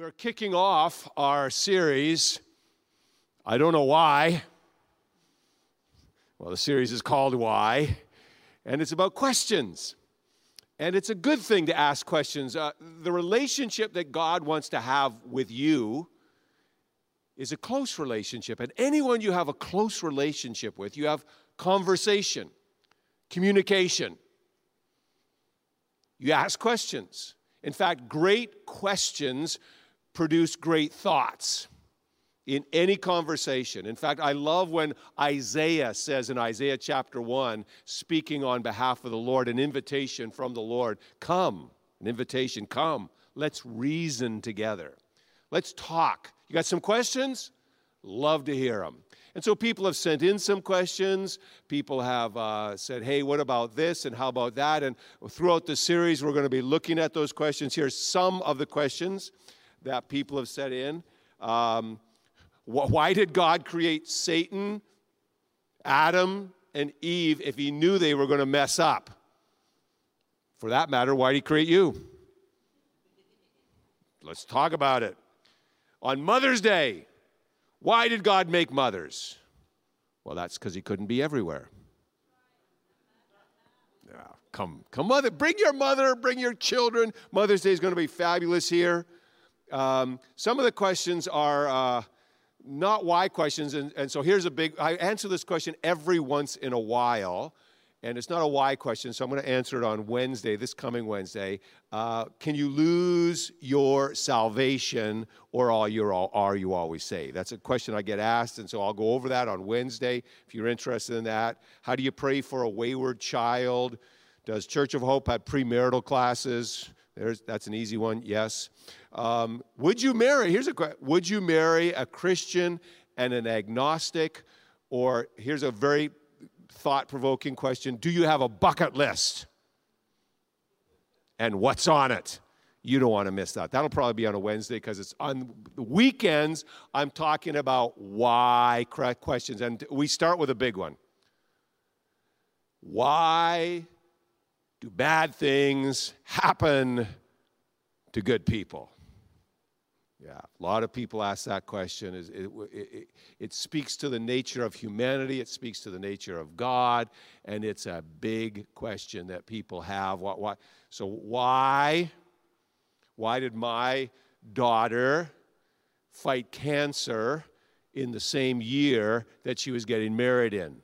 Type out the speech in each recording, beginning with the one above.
We're kicking off our series. I don't know why. Well, the series is called Why, and it's about questions. And it's a good thing to ask questions. Uh, the relationship that God wants to have with you is a close relationship. And anyone you have a close relationship with, you have conversation, communication. You ask questions. In fact, great questions produce great thoughts in any conversation. In fact, I love when Isaiah says in Isaiah chapter 1, speaking on behalf of the Lord, an invitation from the Lord come, an invitation, come, let's reason together. Let's talk. You got some questions? Love to hear them. And so people have sent in some questions. People have uh, said, hey, what about this and how about that? And throughout the series, we're going to be looking at those questions. Here's some of the questions that people have set in. Um, wh- why did God create Satan, Adam, and Eve if he knew they were going to mess up? For that matter, why did he create you? Let's talk about it. On Mother's Day, why did God make mothers? Well, that's because he couldn't be everywhere. Yeah, come, come, mother, bring your mother, bring your children. Mother's Day is going to be fabulous here. Um, some of the questions are uh, not why questions, and, and so here's a big. I answer this question every once in a while, and it's not a why question, so I'm going to answer it on Wednesday, this coming Wednesday. Uh, can you lose your salvation, or are you, are you always saved? That's a question I get asked, and so I'll go over that on Wednesday if you're interested in that. How do you pray for a wayward child? Does Church of Hope have premarital classes? There's, that's an easy one, yes. Um, would you marry? Here's a question Would you marry a Christian and an agnostic? Or here's a very thought provoking question Do you have a bucket list? And what's on it? You don't want to miss that. That'll probably be on a Wednesday because it's on the weekends. I'm talking about why questions. And we start with a big one. Why do bad things happen to good people? Yeah, a lot of people ask that question. It, it, it, it, speaks to the nature of humanity, it speaks to the nature of God, and it's a big question that people have. So, why, why did my daughter fight cancer in the same year that she was getting married in?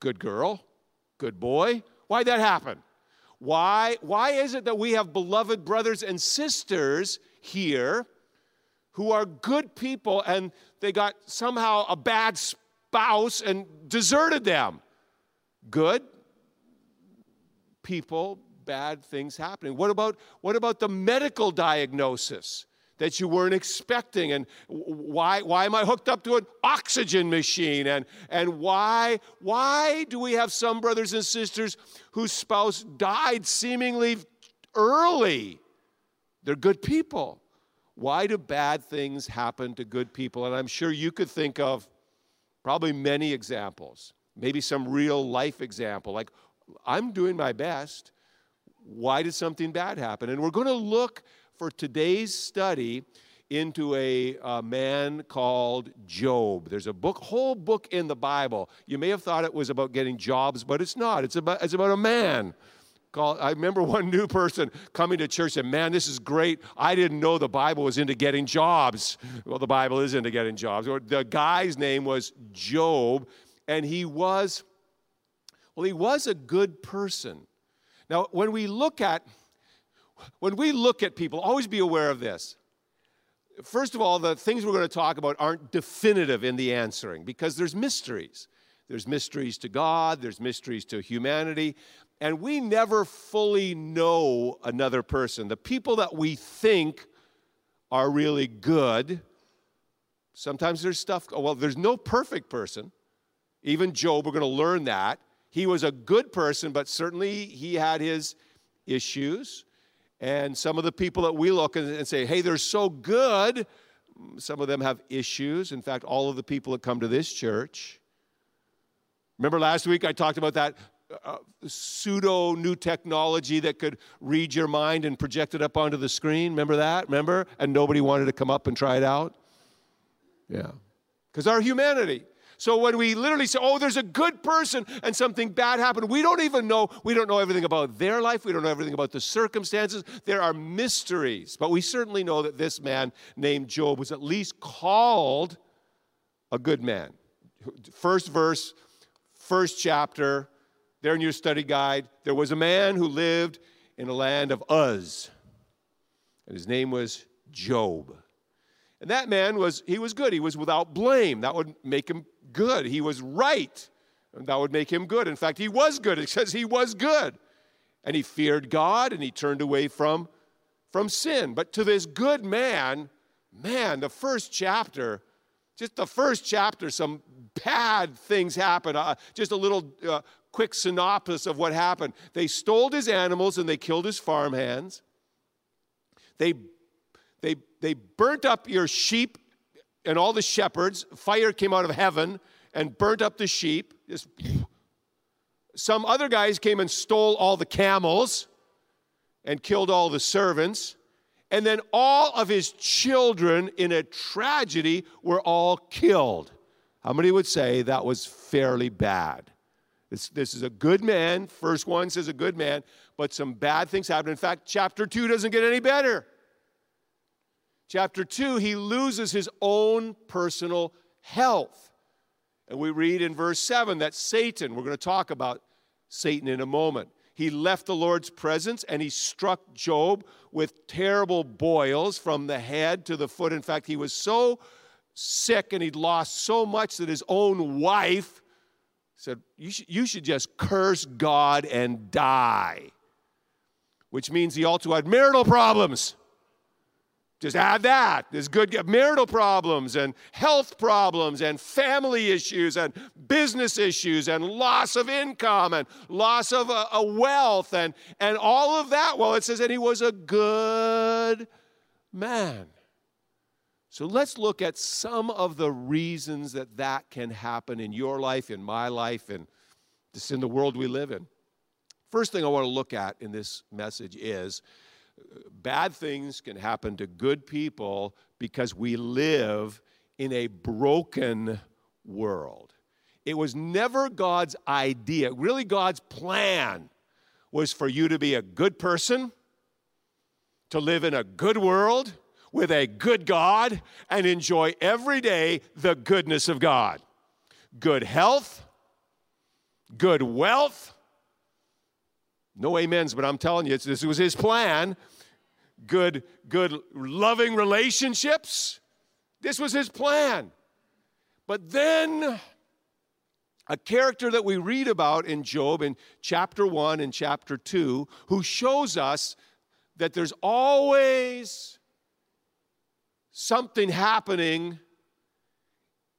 Good girl, good boy. Why'd that happen? Why, why is it that we have beloved brothers and sisters here? who are good people and they got somehow a bad spouse and deserted them. Good people, bad things happening. What about, what about the medical diagnosis? That you weren't expecting and why, why am i hooked up to an oxygen machine and, and why, why do we have some brothers and sisters whose spouse died seemingly early they're good people why do bad things happen to good people? And I'm sure you could think of probably many examples, maybe some real life example, like, I'm doing my best. Why did something bad happen? And we're going to look for today's study into a, a, man called Job. There's a book, whole book in the Bible. You may have thought it was about getting jobs, but it's not. It's about, it's about a man Call, I remember one new person coming to church and, man, this is great. I didn't know the Bible was into getting jobs. Well, the Bible is into getting jobs. The guy's name was Job, and he was, well, he was a good person. Now, when we look at, when we look at people, always be aware of this. First of all, the things we're going to talk about aren't definitive in the answering because there's mysteries. There's mysteries to God, there's mysteries to humanity, and we never fully know another person. The people that we think are really good, sometimes there's stuff, well, there's no perfect person. Even Job, we're going to learn that. He was a good person, but certainly he had his issues. And some of the people that we look and say, hey, they're so good, some of them have issues. In fact, all of the people that come to this church. Remember last week I talked about that uh, pseudo new technology that could read your mind and project it up onto the screen. Remember that? Remember? And nobody wanted to come up and try it out? Yeah. Because our humanity. So when we literally say, oh, there's a good person and something bad happened, we don't even know, we don't know everything about their life, we don't know everything about the circumstances. There are mysteries. But we certainly know that this man named Job was at least called a good man. First verse, first chapter, there in your study guide, there was a man who lived in a land of Uz, and his name was Job. And that man was, he was good. He was without blame. That would make him good. He was right. And that would make him good. In fact, he was good. It says he was good. And he feared God and he turned away from, from sin. But to this good man, man, the first chapter, just the first chapter, some bad things happen. Uh, just a little uh, quick synopsis of what happened. They stole his animals and they killed his farmhands. They, they, they burnt up your sheep and all the shepherds. Fire came out of heaven and burnt up the sheep. Just, some other guys came and stole all the camels and killed all the servants. And then all of his children in a tragedy were all killed. How many would say that was fairly bad? This, this is a good man. First one says a good man, but some bad things happen. In fact, chapter 2 doesn't get any better. Chapter 2, he loses his own personal health. And we read in verse 7 that Satan, we're going to talk about Satan in a moment, he left the Lord's presence and he struck Job with terrible boils from the head to the foot. In fact, he was so sick and he'd lost so much that his own wife said, you should, you should just curse God and die, which means he also had marital problems. Just add that. There's good marital problems and health problems and family issues and business issues and loss of income and loss of a, a wealth and, and all of that. Well, it says, and he was a good man. So let's look at some of the reasons that that can happen in your life, in my life, and just in the world we live in. First thing I want to look at in this message is bad things can happen to good people because we live in a broken world. It was never God's idea, really, God's plan was for you to be a good person, to live in a good world with a good God and enjoy every day the goodness of God. Good health, good wealth. No amens, but I'm telling you, this was his plan. Good, good, loving relationships. This was his plan. But then a character that we read about in Job in chapter 1 and chapter 2 who shows us that there's always something happening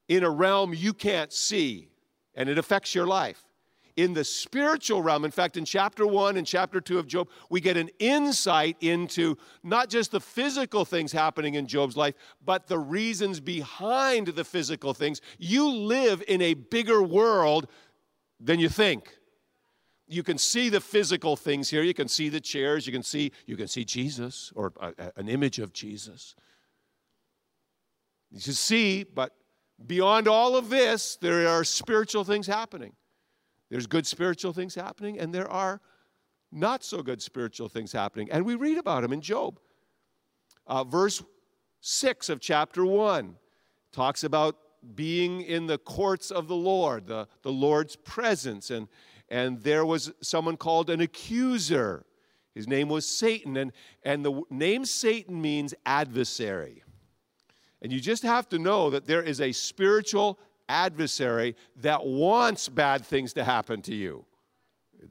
in a realm you can't see, and it affects your life. In the spiritual realm, in fact, in chapter one and chapter two of Job, we get an insight into not just the physical things happening in Job's life, but the reasons behind the physical things. You live in a bigger world than you think. You can see the physical things here. You can see the chairs. You can see you can see jesus or a, an image of jesus. You see, but beyond all of this, there are spiritual things happening. There's good spiritual things happening, and there are not so good spiritual things happening. And we read about them in Job. Uh, verse 6 of chapter 1 talks about being in the courts of the Lord, the, the Lord's presence. And, and there was someone called an accuser. His name was Satan. And, and the name Satan means adversary. And you just have to know that there is a spiritual adversary that wants bad things to happen to you.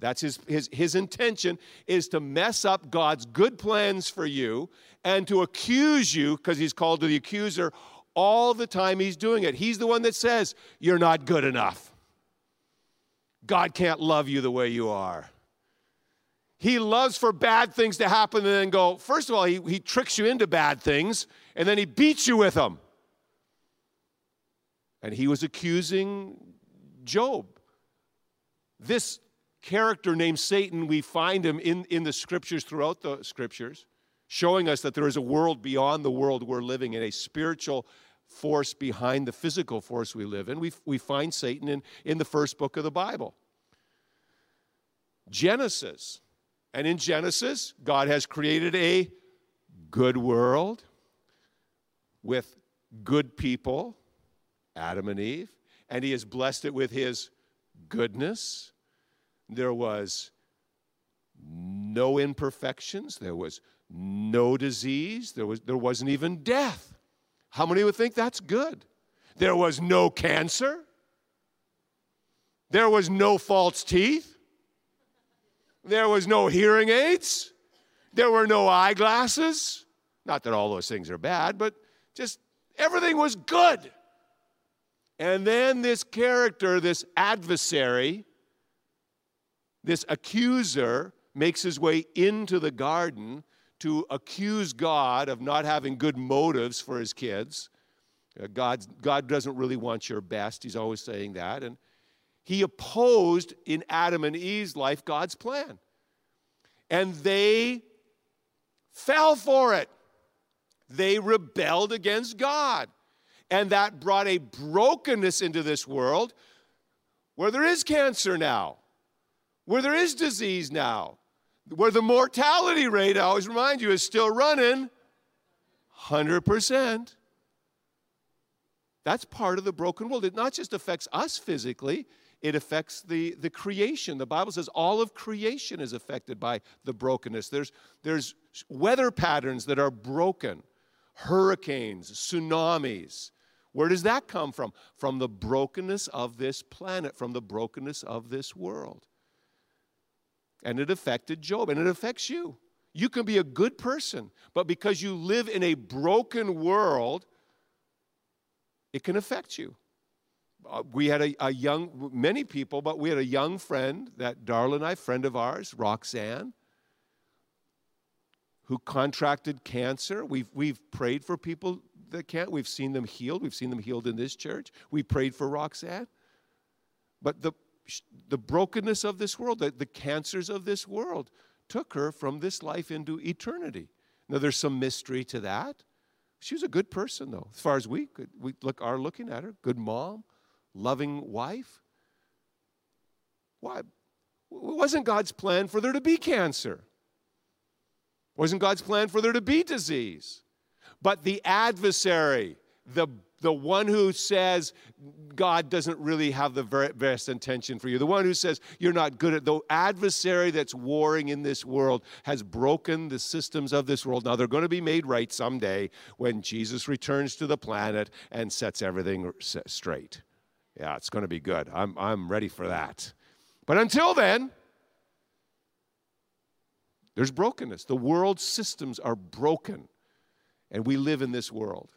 That's his, his, his intention is to mess up God's good plans for you and to accuse you, because he's called to the accuser all the time he's doing it. He's the one that says, You're not good enough. God can't love you the way you are. He loves for bad things to happen and then go, first of all, he, he tricks you into bad things and then he beats you with them. And he was accusing Job. This character named Satan, we find him in, in the scriptures, throughout the scriptures, showing us that there is a world beyond the world we're living in, a spiritual force behind the physical force we live in. We, we find Satan in, in the first book of the Bible. Genesis. And in Genesis, God has created a good world with good people, Adam and Eve, and He has blessed it with His goodness. There was no imperfections, there was no disease, there, was, there wasn't even death. How many would think that's good? There was no cancer, there was no false teeth, there was no hearing aids, there were no eyeglasses. Not that all those things are bad, but just everything was good. And then this character, this adversary, this accuser, makes his way into the garden to accuse God of not having good motives for his kids. Uh, God, God doesn't really want your best. He's always saying that. And he opposed in Adam and Eve's life God's plan. And they fell for it. They rebelled against God. And that brought a brokenness into this world where there is cancer now, where there is disease now, where the mortality rate, I always remind you, is still running 100%. That's part of the broken world. It not just affects us physically, it affects the, the creation. The Bible says all of creation is affected by the brokenness. There's, there's weather patterns that are broken, hurricanes, tsunamis. Where does that come from? From the brokenness of this planet, from the brokenness of this world. And it affected Job, and it affects you. You can be a good person, but because you live in a broken world, it can affect you. Uh, we had a, a, young, many people, but we had a young friend, that Darla and I, friend of ours, Roxanne, who contracted cancer. We've, we've prayed for people that can't. We've seen them healed. We've seen them healed in this church. We prayed for Roxanne. But the, the brokenness of this world, the, the cancers of this world, took her from this life into eternity. Now, there's some mystery to that. She was a good person, though, as far as we could we look are looking at her. Good mom, loving wife. Why? It wasn't God's plan for there to be cancer. Wasn't God's plan for there to be disease. But the adversary, the the one who says God doesn't really have the best intention for you, the one who says you're not good at the adversary that's warring in this world has broken the systems of this world. Now they're going to be made right someday when Jesus returns to the planet and sets everything straight. Yeah, it's going to be good. I'm, I'm ready for that. But until then, there's brokenness. The world's systems are broken, and we live in this world.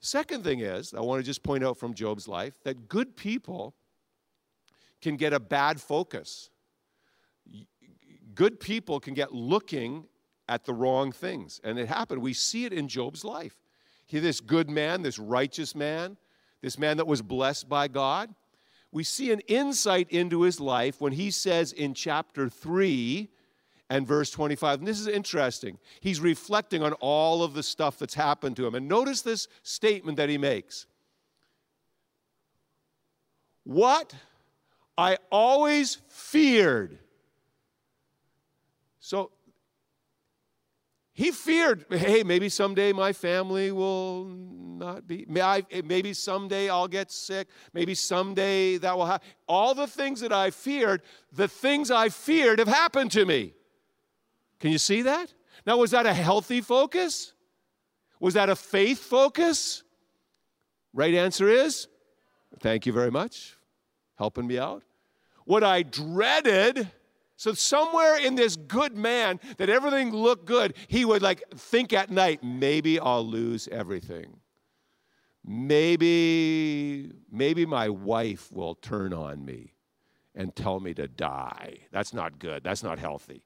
The Second thing is, I want to just point out from Job's life that good people can get a bad focus. Good people can get looking at the wrong things. And it happened. We see it in Job's life. He, this good man, this righteous man, this man that was blessed by God, we see an insight into his life when he says in chapter 3 and verse 25. And this is interesting. He's reflecting on all of the stuff that's happened to him. And notice this statement that he makes What I always feared. So he feared, hey, maybe someday my family will not be, eh, maybe someday I'll get sick, maybe someday that will happen. All the things that I feared, the things I feared have happened to me. Can you see that? Now, was that a healthy focus? Was that a faith focus? Right answer is thank you very much, helping me out. What I dreaded, so somewhere in this good man that everything looked good, he would like think at night, maybe I'll lose everything. Maybe, maybe my wife will turn on me and tell me to die. That's not good. That's not healthy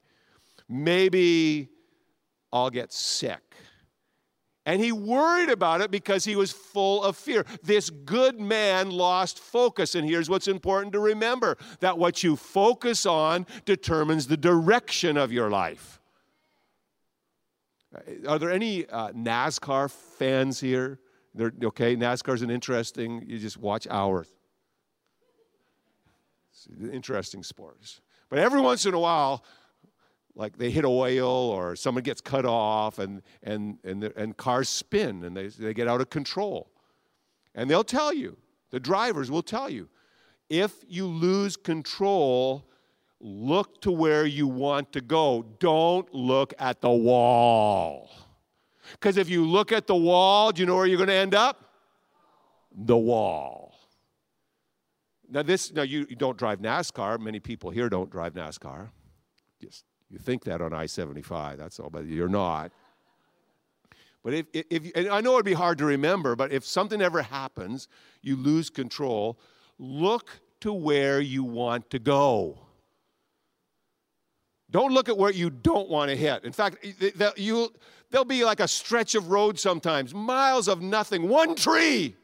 maybe I'll get sick. And he worried about it because he was full of fear. This good man lost focus. And here's what's important to remember that what you focus on determines the direction of your life. Are there any uh, NASCAR fans here? They're, okay, NASCAR's an interesting, you just watch hours. It's interesting sports. But every once in a while, like they hit whale or someone gets cut off and, and, and, and cars spin and they, they get out of control. And they'll tell you, the drivers will tell you, if you lose control, look to where you want to go. Don't look at the wall. Because if you look at the wall, do you know where you're going to end up? The wall. Now, this, now you, you don't drive NASCAR. Many people here don't drive NASCAR. Just you think that on I 75, that's all, but you're not. But if, if, and I know it'd be hard to remember, but if something ever happens, you lose control, look to where you want to go. Don't look at where you don't want to hit. In fact, you, there'll be like a stretch of road sometimes, miles of nothing, one tree.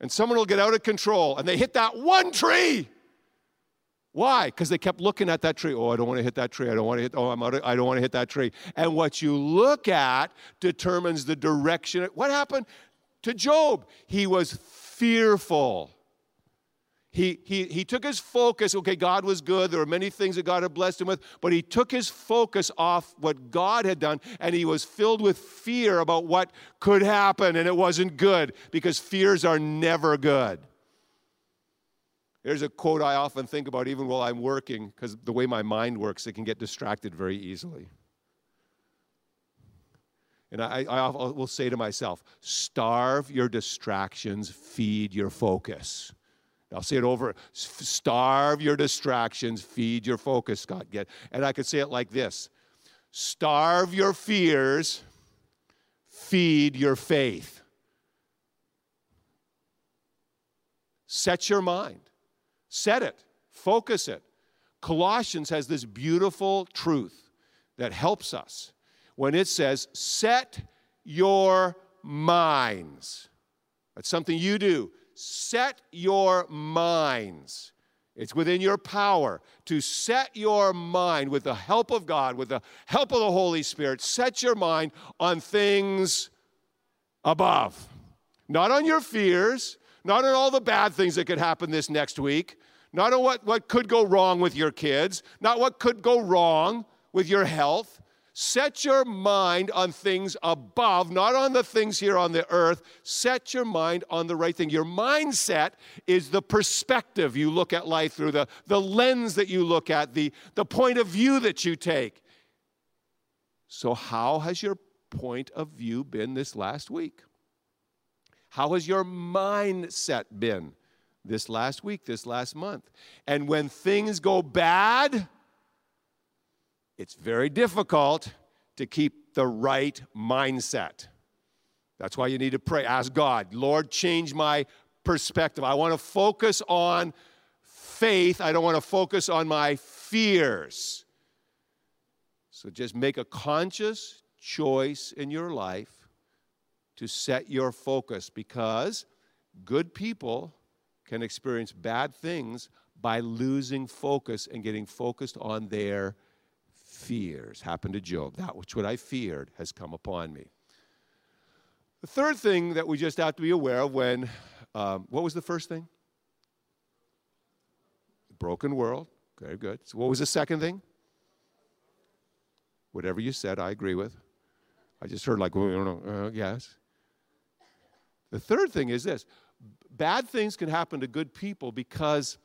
And someone will get out of control and they hit that one tree. Why? Because they kept looking at that tree. Oh, I don't want to hit that tree. I don't want to hit. Oh, I'm out of, I don't want to hit that tree. And what you look at determines the direction. What happened to Job? He was fearful. He, he, he took his focus. Okay, God was good. There were many things that God had blessed him with, but he took his focus off what God had done, and he was filled with fear about what could happen, and it wasn't good because fears are never good. There's a quote I often think about even while I'm working, because the way my mind works, it can get distracted very easily. And I, I, will say to myself, starve your distractions, feed your focus. I'll say it over. Starve your distractions, feed your focus, God. Get. And I could say it like this starve your fears, feed your faith. Set your mind. Set it, focus it. Colossians has this beautiful truth that helps us when it says, Set your minds. That's something you do. Set your minds. It's within your power to set your mind with the help of God, with the help of the Holy Spirit, set your mind on things above. Not on your fears, not on all the bad things that could happen this next week, not on what, what could go wrong with your kids, not what could go wrong with your health. Set your mind on things above, not on the things here on the earth. Set your mind on the right thing. Your mindset is the perspective you look at life through, the, the lens that you look at, the, the point of view that you take. So, how has your point of view been this last week? How has your mindset been this last week, this last month? And when things go bad, it's very difficult to keep the right mindset. That's why you need to pray. Ask God, Lord, change my perspective. I want to focus on faith, I don't want to focus on my fears. So just make a conscious choice in your life to set your focus because good people can experience bad things by losing focus and getting focused on their fears. Happened to Job. That which what I feared has come upon me. The third thing that we just have to be aware of when, um, what was the first thing? Broken world. Very good. So what was the second thing? Whatever you said, I agree with. I just heard like, uh, yes. The third thing is this bad things can happen to good people because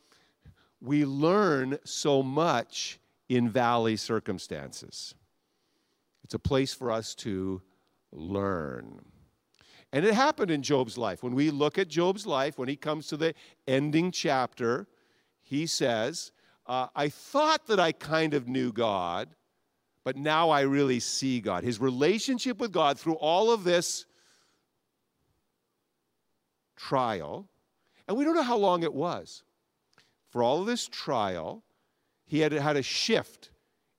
we learn so much in valley circumstances. It's a place for us to learn. And it happened in Job's life. When we look at Job's life, when he comes to the ending chapter, he says, uh, I thought that I kind of knew God, but now I really see God. His relationship with God through all of this trial, and we don't know how long it was. For all this trial, he had had a shift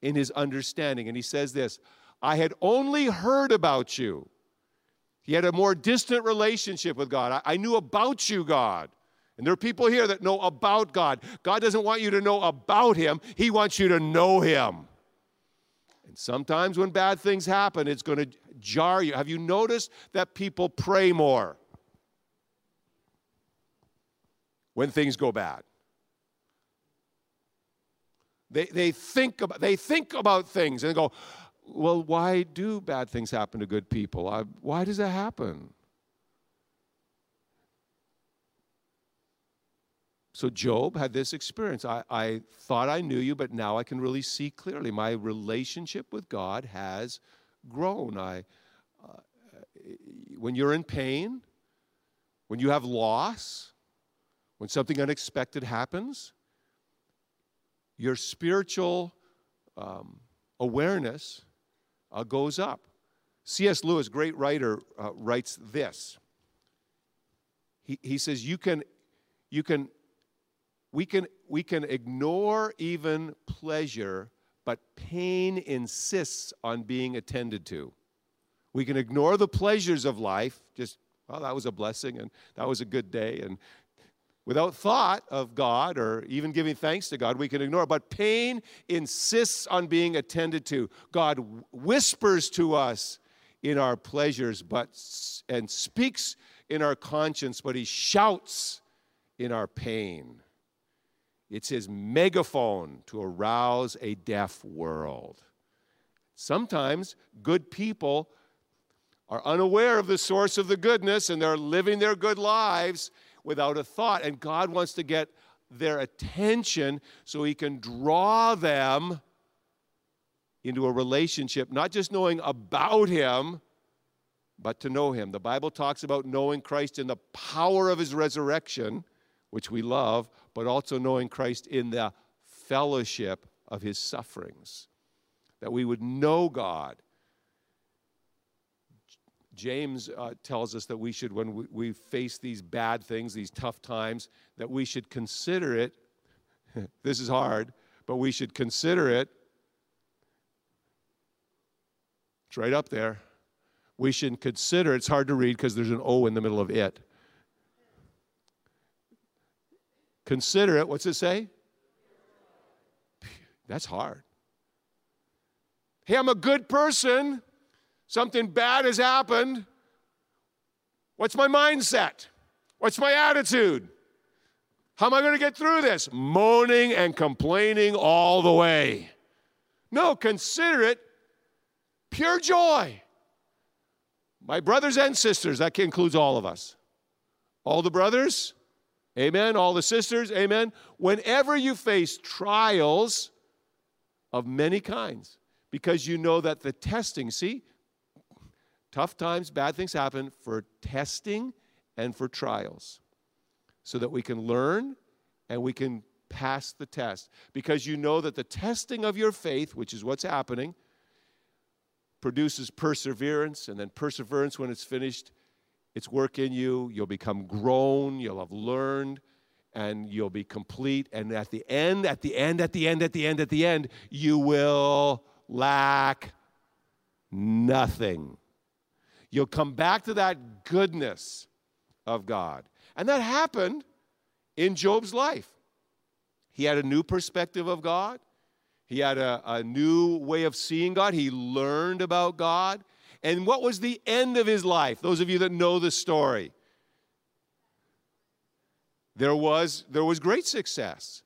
in his understanding. And he says this I had only heard about you. He had a more distant relationship with God. I, I knew about you, God. And there are people here that know about God. God doesn't want you to know about Him, He wants you to know Him. And sometimes when bad things happen, it's going to jar you. Have you noticed that people pray more when things go bad? They, they, think about, they think about things and go, well, why do bad things happen to good people? I, why does that happen? So Job had this experience. I, I thought I knew you, but now I can really see clearly. My relationship with God has grown. I, uh, when you're in pain, when you have loss, when something unexpected happens, your spiritual um, awareness uh, goes up. C.S. Lewis, great writer, uh, writes this. He, he says, you can, you can we can, we can ignore even pleasure, but pain insists on being attended to. We can ignore the pleasures of life, just, well, that was a blessing and that was a good day. And without thought of God or even giving thanks to God, we can ignore it. But pain insists on being attended to. God whispers to us in our pleasures but and speaks in our conscience, but he shouts in our pain. It's his megaphone to arouse a deaf world. Sometimes good people are unaware of the source of the goodness and they're living their good lives without a thought. And God wants to get their attention so he can draw them into a relationship, not just knowing about him, but to know him. The Bible talks about knowing Christ in the power of his resurrection which we love, but also knowing Christ in the fellowship of his sufferings. That we would know God. James uh, tells us that we should, when we, we face these bad things, these tough times, that we should consider it. this is hard, but we should consider it. It's right up there. We should consider, it's hard to read because there's an O in the middle of it. Consider it. What's it say? That's hard. Hey, I'm a good person. Something bad has happened. What's my mindset? What's my attitude? How am I going to get through this? Moaning and complaining all the way. No, consider it pure joy. My brothers and sisters, that includes all of us. All the brothers, Amen. All the sisters, amen. Whenever you face trials of many kinds, because you know that the testing, see, tough times, bad things happen for testing and for trials, so that we can learn and we can pass the test. Because you know that the testing of your faith, which is what's happening, produces perseverance, and then perseverance, when it's finished, its work in you. You'll become grown, you'll have learned, and you'll be complete. And at the end, at the end, at the end, at the end, at the end, you will lack nothing. You'll come back to that goodness of God. And that happened in Job's life. He had a new perspective of God. He had a, a new way of seeing God. He learned about God. And what was the end of his life? Those of you that know the story. There was, there was great success.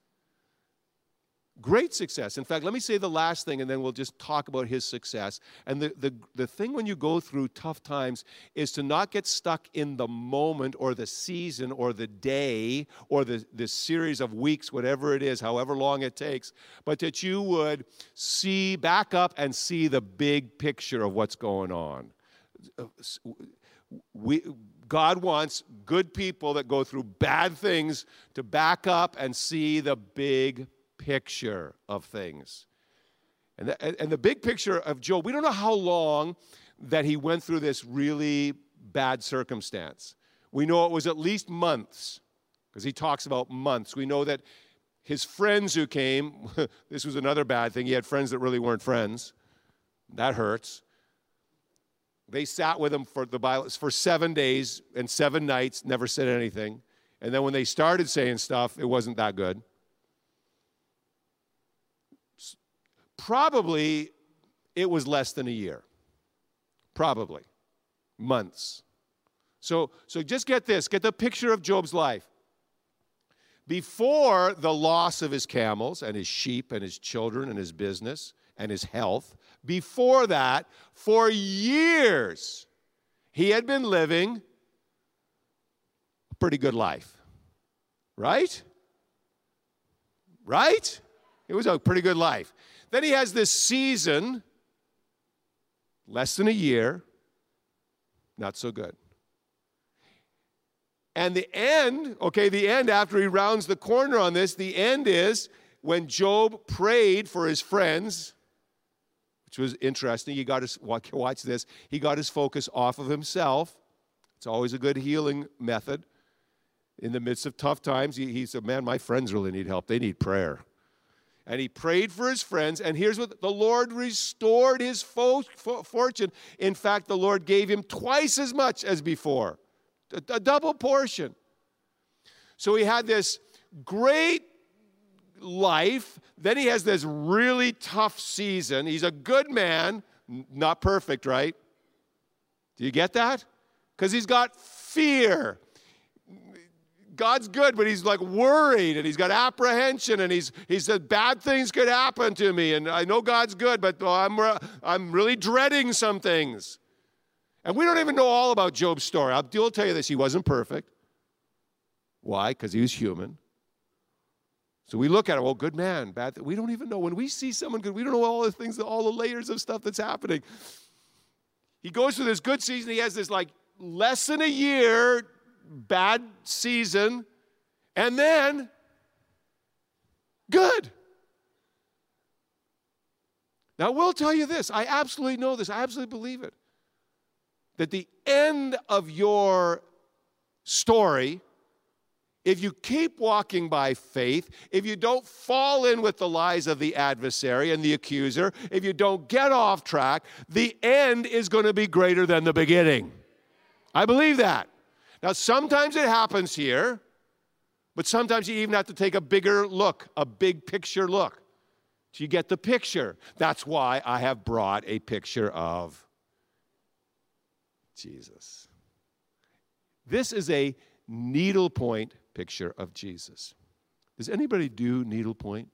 Great success. In fact, let me say the last thing and then we'll just talk about his success. And the, the, the thing when you go through tough times is to not get stuck in the moment or the season or the day or the, the series of weeks, whatever it is, however long it takes, but that you would see back up and see the big picture of what's going on. We, God wants good people that go through bad things to back up and see the big picture of things. And the, and the big picture of Job, we don't know how long that he went through this really bad circumstance. We know it was at least months, because he talks about months. We know that his friends who came, this was another bad thing. He had friends that really weren't friends. That hurts. They sat with him for the Bible for seven days and seven nights, never said anything. And then when they started saying stuff, it wasn't that good. Probably it was less than a year. Probably months. So, so just get this get the picture of Job's life. Before the loss of his camels and his sheep and his children and his business and his health, before that, for years, he had been living a pretty good life. Right? Right? It was a pretty good life. Then he has this season, less than a year, not so good. And the end, okay, the end after he rounds the corner on this, the end is when Job prayed for his friends, which was interesting. He got his, watch this, he got his focus off of himself. It's always a good healing method. In the midst of tough times, he, he said, Man, my friends really need help. They need prayer. And he prayed for his friends. And here's what the Lord restored his fo- fo- fortune. In fact, the Lord gave him twice as much as before, a, a double portion. So he had this great life. Then he has this really tough season. He's a good man, not perfect, right? Do you get that? Because he's got fear. God's good, but he's like worried and he's got apprehension and he's he said bad things could happen to me and I know God's good, but oh, I'm I'm really dreading some things. And we don't even know all about Job's story. I'll, I'll tell you this: he wasn't perfect. Why? Because he was human. So we look at him, well, good man, bad. Th- we don't even know. When we see someone good, we don't know all the things, all the layers of stuff that's happening. He goes through this good season. He has this like less than a year bad season, and then good. Now, we'll tell you this. I absolutely know this. I absolutely believe it. That the end of your story, if you keep walking by faith, if you don't fall in with the lies of the adversary and the accuser, if you don't get off track, the end is going to be greater than the beginning. I believe that. Now, sometimes it happens here, but sometimes you even have to take a bigger look, a big picture look. So you get the picture. That's why I have brought a picture of Jesus. This is a needlepoint picture of Jesus. Does anybody do needlepoint?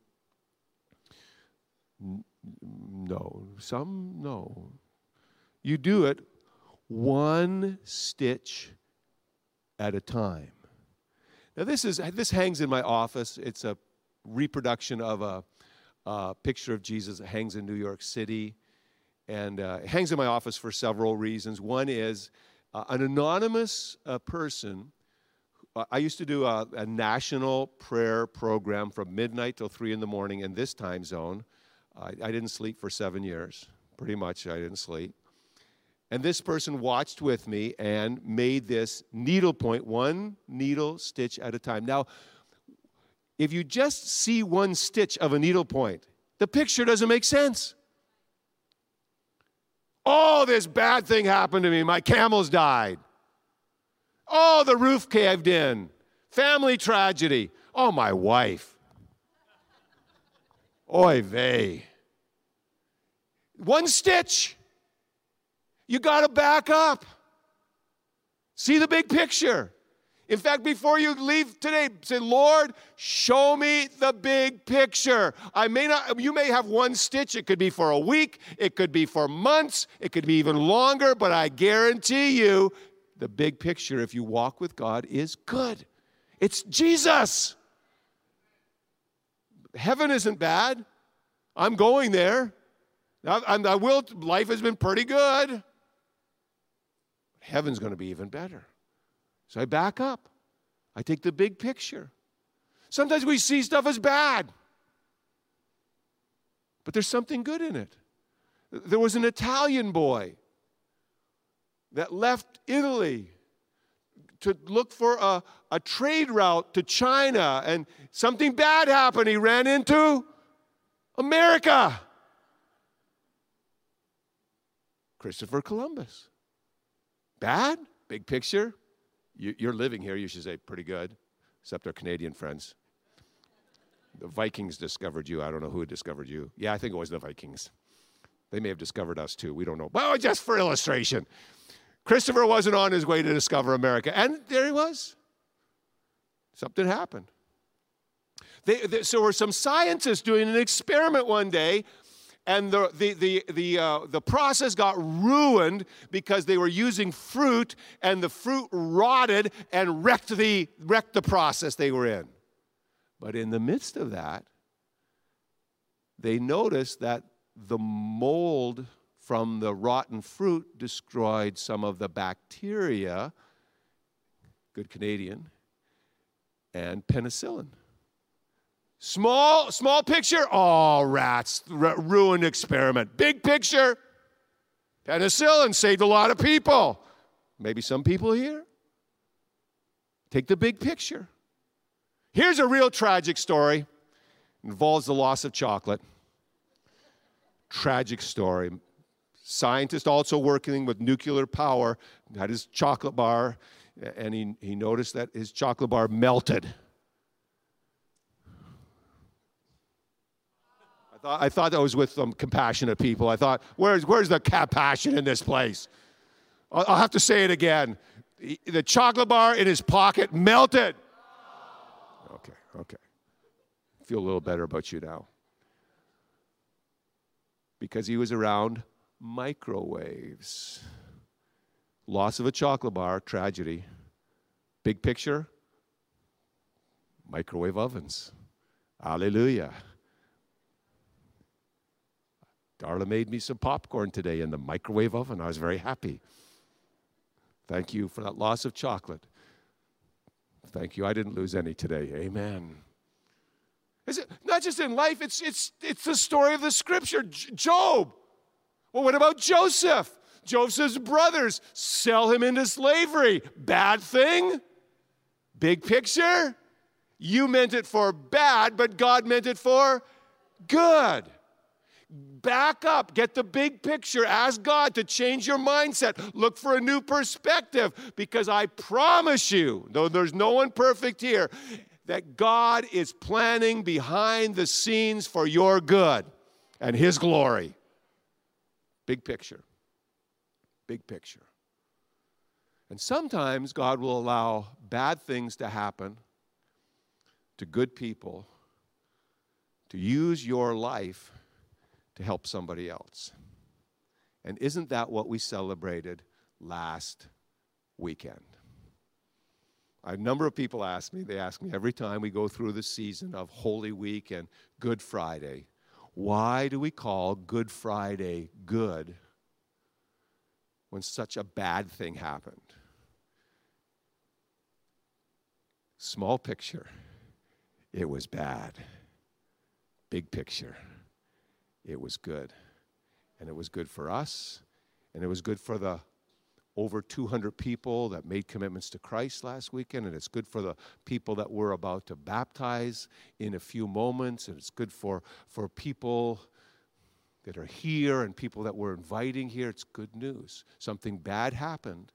No. Some, no. You do it one stitch at a time. Now, this, is, this hangs in my office. It's a reproduction of a, a picture of Jesus that hangs in New York City. And uh, it hangs in my office for several reasons. One is uh, an anonymous uh, person. Uh, I used to do a, a, national prayer program from midnight till 3 in the morning in this time zone. I, I didn't sleep for seven years. Pretty much, I didn't sleep. And this person watched with me and made this needlepoint, one needle stitch at a time. Now, if you just see one stitch of a needlepoint, the picture doesn't make sense. Oh, this bad thing happened to me. My camels died. Oh, the roof caved in. Family tragedy. Oh, my wife. Oy vey. One stitch. You got to back up. See the big picture. In fact, before you leave today, say, Lord, show me the big picture. I may not, you may have one stitch. It could be for a week, it could be for months, it could be even longer, but I guarantee you, the big picture, if you walk with God, is good. It's Jesus. Heaven isn't bad. I'm going there. I, I will, life has been pretty good heaven's going to be even better. So I back up. I take the big picture. Sometimes we see stuff as bad, but there's something good in it. There was an Italian boy that left Italy to look for a, a trade route to China, and something bad happened. He ran into America. Christopher Columbus. Bad? Big picture? You, you're living here, you should say, pretty good, except our Canadian friends. The Vikings discovered you. I don't know who discovered you. Yeah, I think it was the Vikings. They may have discovered us too. We don't know. Well, just for illustration. Christopher wasn't on his way to discover America. And there he was. Something happened. They, they, so, were some scientists doing an experiment one day and the, the, the, the, uh, the process got ruined because they were using fruit and the fruit rotted and wrecked the, wrecked the process they were in. But in the midst of that, they noticed that the mold from the rotten fruit destroyed some of the bacteria, good Canadian, and penicillin. Small, small picture, oh, rats, r- ruined experiment. Big picture, penicillin saved a lot of people. Maybe some people here. Take the big picture. Here's a real tragic story. It involves the loss of chocolate. Tragic story. Scientist also working with nuclear power had his chocolate bar, and he, he noticed that his chocolate bar melted. I thought that was with some compassionate people. I thought, where's, where's the compassion in this place? I'll, I'll have to say it again. The chocolate bar in his pocket melted. Okay, okay. Feel a little better about you now. Because he was around microwaves. Loss of a chocolate bar, tragedy. Big picture, microwave ovens. Hallelujah. Darla made me some popcorn today in the microwave oven. I was very happy. Thank you for that loss of chocolate. Thank you. I didn't lose any today. Amen. Is it not just in life, it's it's it's the story of the scripture. Job. Well, what about Joseph? Joseph's brothers sell him into slavery. Bad thing? Big picture? You meant it for bad, but God meant it for good. Back up, get the big picture, ask God to change your mindset, look for a new perspective, because I promise you, though there's no one perfect here, that God is planning behind the scenes for your good and His glory. Big picture. Big picture. And sometimes God will allow bad things to happen to good people to use your life to help somebody else. And isn't that what we celebrated last weekend? A number of people ask me, they ask me every time we go through the season of Holy Week and Good Friday, why do we call Good Friday good when such a bad thing happened? Small picture, it was bad. Big picture, it was good. And it was good for us, and it was good for the over 200 people that made commitments to Christ last weekend, and it's good for the people that we're about to baptize in a few moments, and it's good for, for people that are here and people that we're inviting here. It's good news. Something bad happened,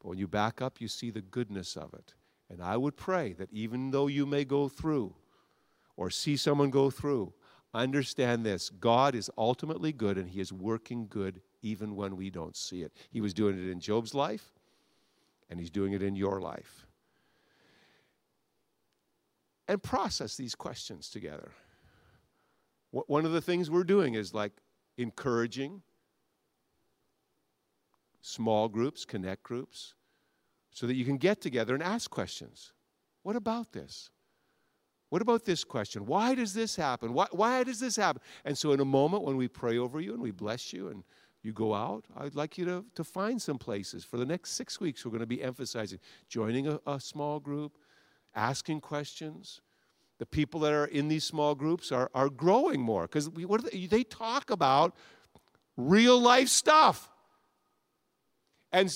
but when you back up, you see the goodness of it. And I would pray that even though you may go through or see someone go through, Understand this God is ultimately good and He is working good even when we don't see it. He was doing it in Job's life, and He's doing it in your life. And process these questions together. One of the things we're doing is like encouraging small groups, connect groups, so that you can get together and ask questions. What about this? What about this question? Why does this happen? Why, why does this happen? And so, in a moment when we pray over you and we bless you and you go out, I'd like you to, to find some places. For the next six weeks, we're going to be emphasizing joining a, a small group, asking questions. The people that are in these small groups are, are growing more because they, they talk about real life stuff. And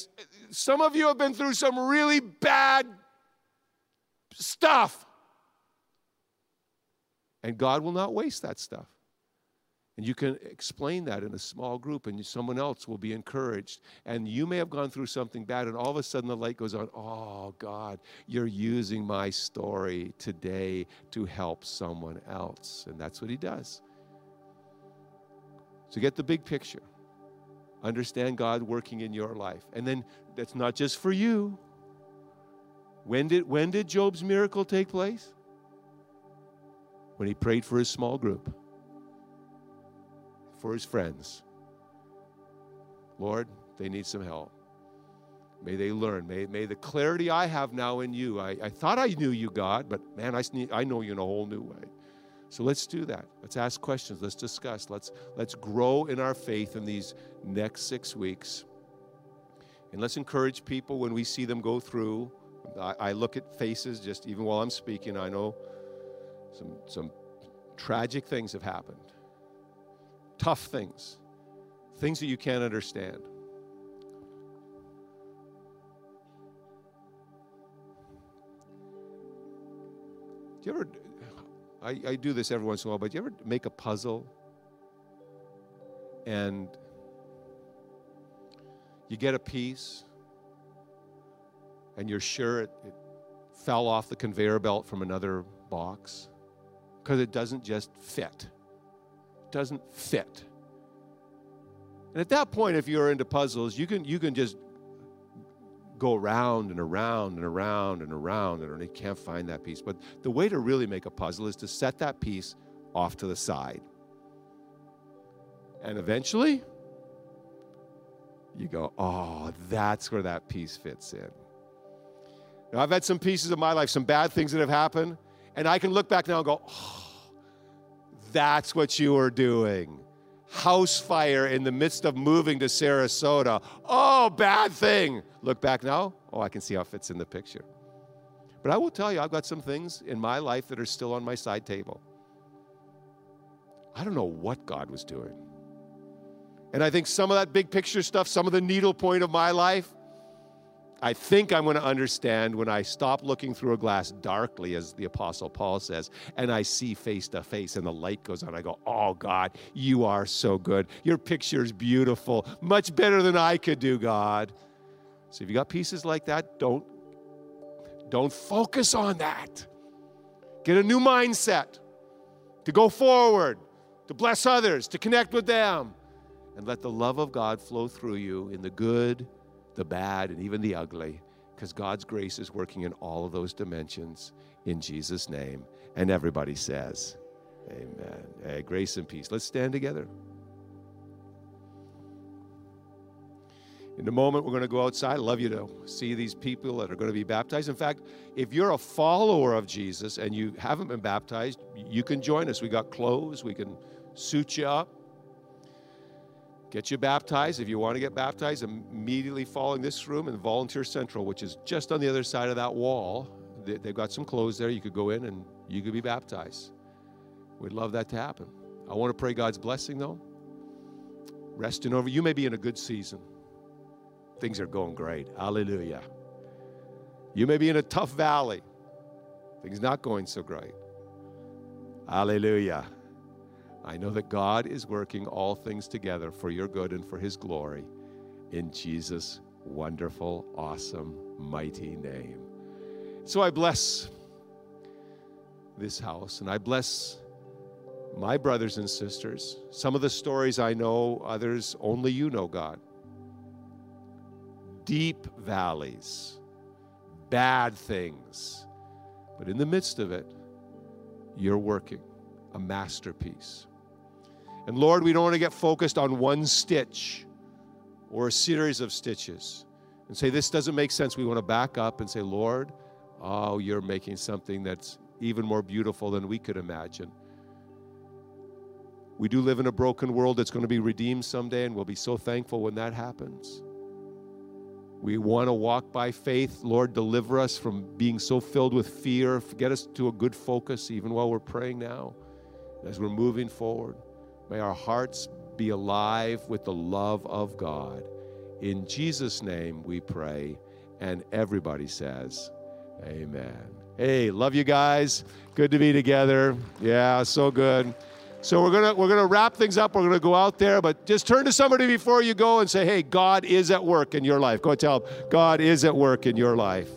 some of you have been through some really bad stuff. And God will not waste that stuff. And you can explain that in a small group, and someone else will be encouraged. And you may have gone through something bad, and all of a sudden the light goes on. Oh, God, you're using my story today to help someone else. And that's what He does. So get the big picture. Understand God working in your life. And then that's not just for you. When did, when did Job's miracle take place? When he prayed for his small group for his friends. Lord, they need some help. May they learn. May, may the clarity I have now in you. I, I thought I knew you, God, but man, I, I know you in a whole new way. So let's do that. Let's ask questions. Let's discuss. Let's, let's grow in our faith in these next six weeks. And let's encourage people when we see them go through. I, I look at faces just even while I'm speaking. I know some, some tragic things have happened. Tough things, things that you can't understand. Do you ever, I, I do this every once in a while, but do you ever make a puzzle? And you get a piece and you're sure it, it fell off the conveyor belt from another box because it doesn't just fit doesn't fit. And at that point, if you're into puzzles, you can, you can just go around and around and around and around and you can't find that piece. But the way to really make a puzzle is to set that piece off to the side. And eventually, you go, oh, that's where that piece fits in. Now, I've had some pieces of my life, some bad things that have happened, and I can look back now and go, oh, that's what you were doing. House fire in the midst of moving to Sarasota. Oh, bad thing. Look back now. Oh, I can see how it fits in the picture. But I will tell you, I've got some things in my life that are still on my side table. I don't know what God was doing. And I think some of that big picture stuff, some of the needle point of my life, I think I'm going to understand when I stop looking through a glass darkly, as the Apostle Paul says, and I see face to face and the light goes on. I go, Oh God, you are so good. Your picture is beautiful, much better than I could do, God. So if you got pieces like that, don't, don't focus on that. Get a new mindset to go forward, to bless others, to connect with them, and let the love of God flow through you in the good the bad, and even the ugly, because God's grace is working in all of those dimensions in Jesus' name. And everybody says, Amen. Hey, grace and peace. Let's stand together. In a moment, we're going to go outside. I love you to see these people that are going to be baptized. In fact, if you're a follower of Jesus and you haven't been baptized, you can join us. We got clothes, we can suit you up. Get you baptized. If you want to get baptized, immediately following this room in Volunteer Central, which is just on the other side of that wall, they've got some clothes there. You could go in and you could be baptized. We'd love that to happen. I want to pray God's blessing, though. Resting over. You may be in a good season. Things are going great. Hallelujah. You may be in a tough valley. Things not going so great. Hallelujah. I know that God is working all things together for your good and for His glory in Jesus' wonderful, awesome, mighty name. So I bless this house and I bless my brothers and sisters. Some of the stories I know, others only you know, God. Deep valleys, bad things, but in the midst of it, you're working a masterpiece. And Lord, we don't want to get focused on one stitch or a series of stitches and say, this doesn't make sense. We want to back up and say, Lord, oh, you're making something that's even more beautiful than we could imagine. We do live in a broken world that's going to be redeemed someday, and we'll be so thankful when that happens. We want to walk by faith. Lord, deliver us from being so filled with fear. Get us to a good focus even while we're praying now as we're moving forward. May our hearts be alive with the love of God. In Jesus' name we pray. And everybody says, Amen. Hey, love you guys. Good to be together. Yeah, so good. So we're gonna we're gonna wrap things up. We're gonna go out there, but just turn to somebody before you go and say, "Hey, God is at work in your life." Go tell them, God is at work in your life.